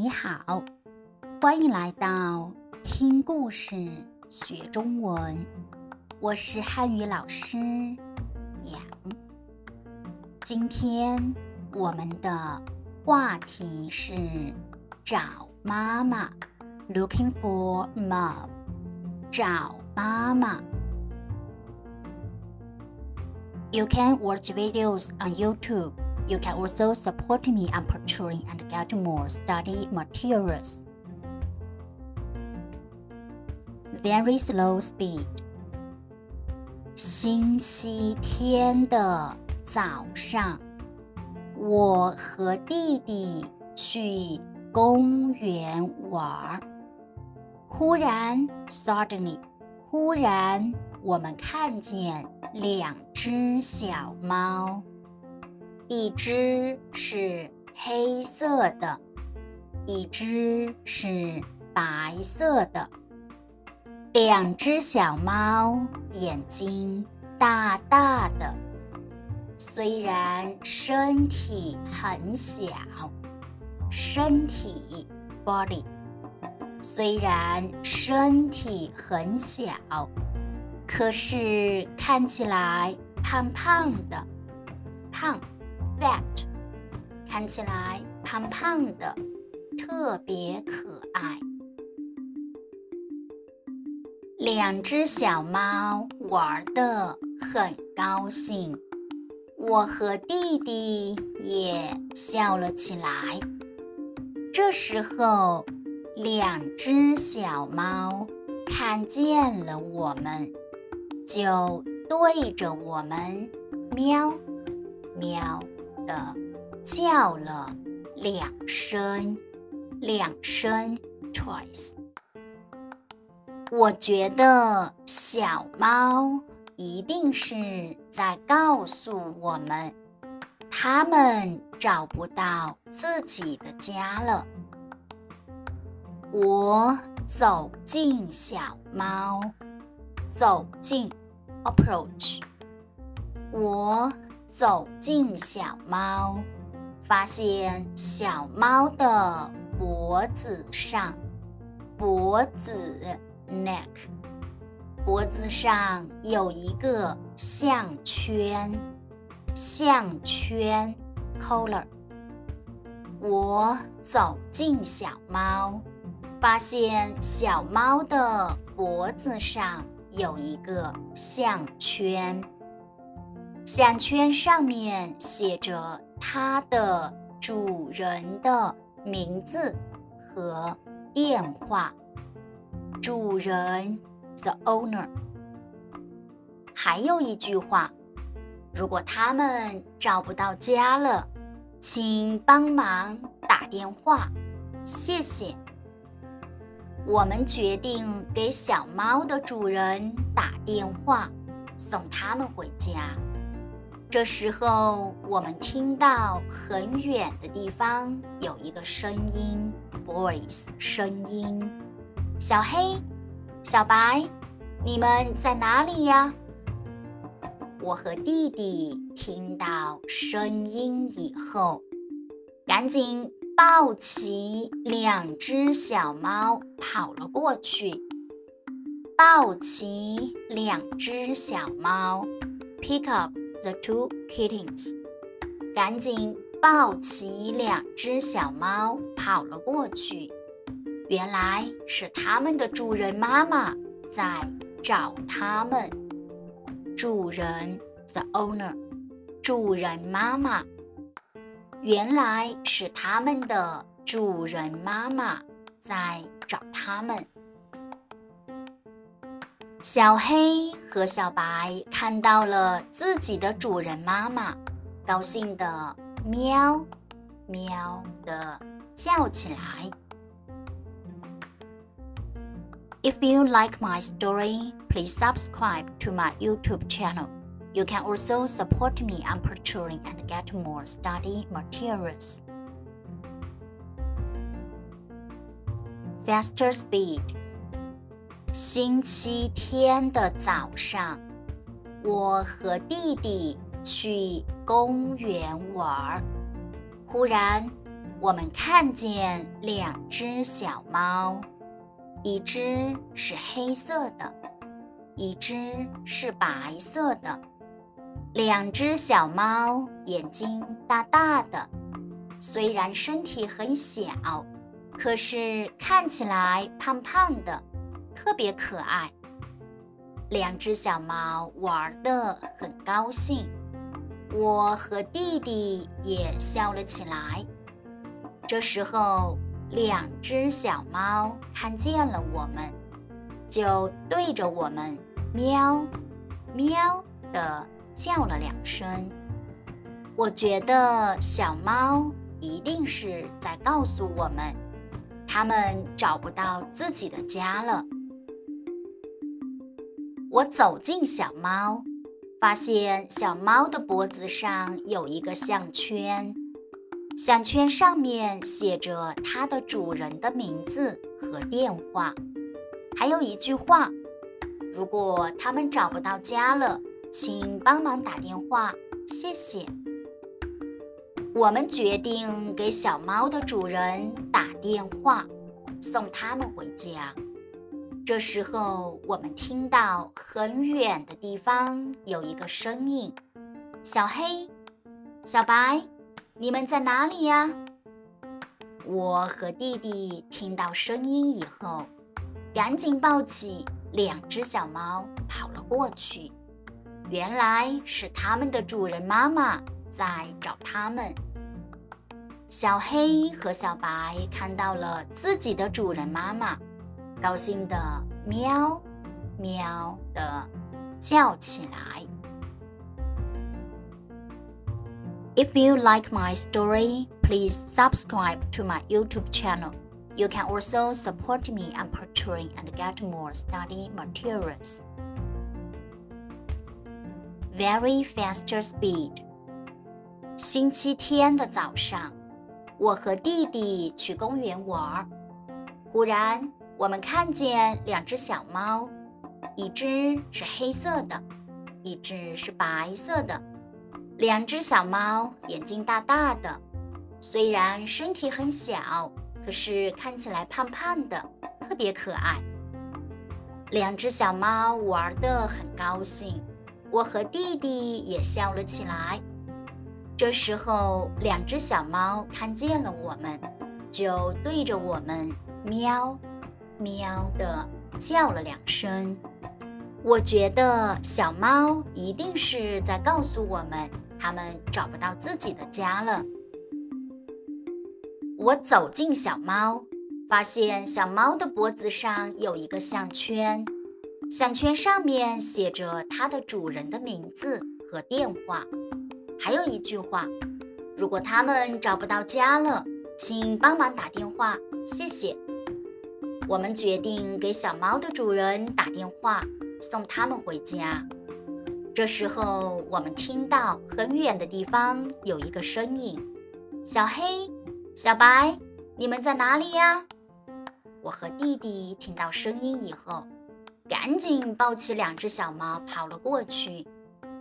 你好，欢迎来到听故事学中文。我是汉语老师杨。今天我们的话题是找妈妈，Looking for mom，找妈妈。You can watch videos on YouTube. You can also support me on Patreon and get more study materials. Very slow speed. 星期天的早上，我和弟弟去公园玩。忽然，suddenly，忽然，我们看见。两只小猫， 一只是黑色的，一只是白色的。两只小猫眼睛大大的，虽然身体很小，身体 body 虽然身体很小。可是看起来胖胖的，胖，fat，看起来胖胖的，特别可爱。两只小猫玩得很高兴，我和弟弟也笑了起来。这时候，两只小猫看见了我们。就对着我们喵喵的叫了两声，两声 twice。我觉得小猫一定是在告诉我们，它们找不到自己的家了。我走进小猫。走进，approach。我走近小猫，发现小猫的脖子上，脖子 neck，脖子上有一个项圈，项圈 collar。我走进小猫，发现小猫的脖子上。有一个项圈，项圈上面写着它的主人的名字和电话。主人，the owner。还有一句话：如果他们找不到家了，请帮忙打电话，谢谢。我们决定给小猫的主人打电话，送他们回家。这时候，我们听到很远的地方有一个声音，voice 声音：“小黑，小白，你们在哪里呀？”我和弟弟听到声音以后，赶紧。抱起两只小猫跑了过去，抱起两只小猫，pick up the two kittens，赶紧抱起两只小猫跑了过去。原来是他们的主人妈妈在找他们。主人，the owner，主人妈妈。原来是他们的主人妈妈在找他们。小黑和小白看到了自己的主人妈妈，高兴的喵喵的叫起来。If you like my story, please subscribe to my YouTube channel. You can also support me on Patreon and get more study materials. Faster speed. 星期天的早上，我和弟弟去公园玩儿。忽然我们看见两只小猫，一只是黑色的，一只是白色的。两只小猫眼睛大大的，虽然身体很小，可是看起来胖胖的，特别可爱。两只小猫玩得很高兴，我和弟弟也笑了起来。这时候，两只小猫看见了我们，就对着我们喵喵的叫了两声。我觉得小猫一定是在告诉我们，它们找不到自己的家了。我走进小猫，发现小猫的脖子上有一个项圈。项圈上面写着它的主人的名字和电话，还有一句话：如果他们找不到家了，请帮忙打电话，谢谢。我们决定给小猫的主人打电话，送他们回家。这时候，我们听到很远的地方有一个声音：“小黑，小白。”你们在哪里呀？我和弟弟听到声音以后，赶紧抱起两只小猫跑了过去。原来是他们的主人妈妈在找他们。小黑和小白看到了自己的主人妈妈，高兴的喵喵的叫起来。If you like my story, please subscribe to my YouTube channel. You can also support me on Patreon and get more study materials. Very faster speed. 星期天的早上，我和弟弟去公园玩。忽然， 我们看见两只小猫，一只是黑色的，一只是白色的。两只小猫眼睛大大的，虽然身体很小，可是看起来胖胖的，特别可爱。两只小猫玩得很高兴，我和弟弟也笑了起来。这时候，两只小猫看见了我们，就对着我们喵喵的叫了两声。我觉得小猫一定是在告诉我们。它们找不到自己的家了。我走进小猫，发现小猫的脖子上有一个项圈，项圈上面写着它的主人的名字和电话，还有一句话：如果它们找不到家了，请帮忙打电话，谢谢。我们决定给小猫的主人打电话，送他们回家。这时候，我们听到很远的地方有一个声音：“小黑，小白，你们在哪里呀？”我和弟弟听到声音以后，赶紧抱起两只小猫跑了过去。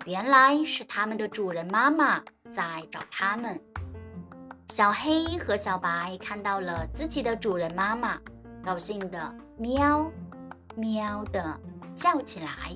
原来是他们的主人妈妈在找他们。小黑和小白看到了自己的主人妈妈，高兴的喵喵的叫起来。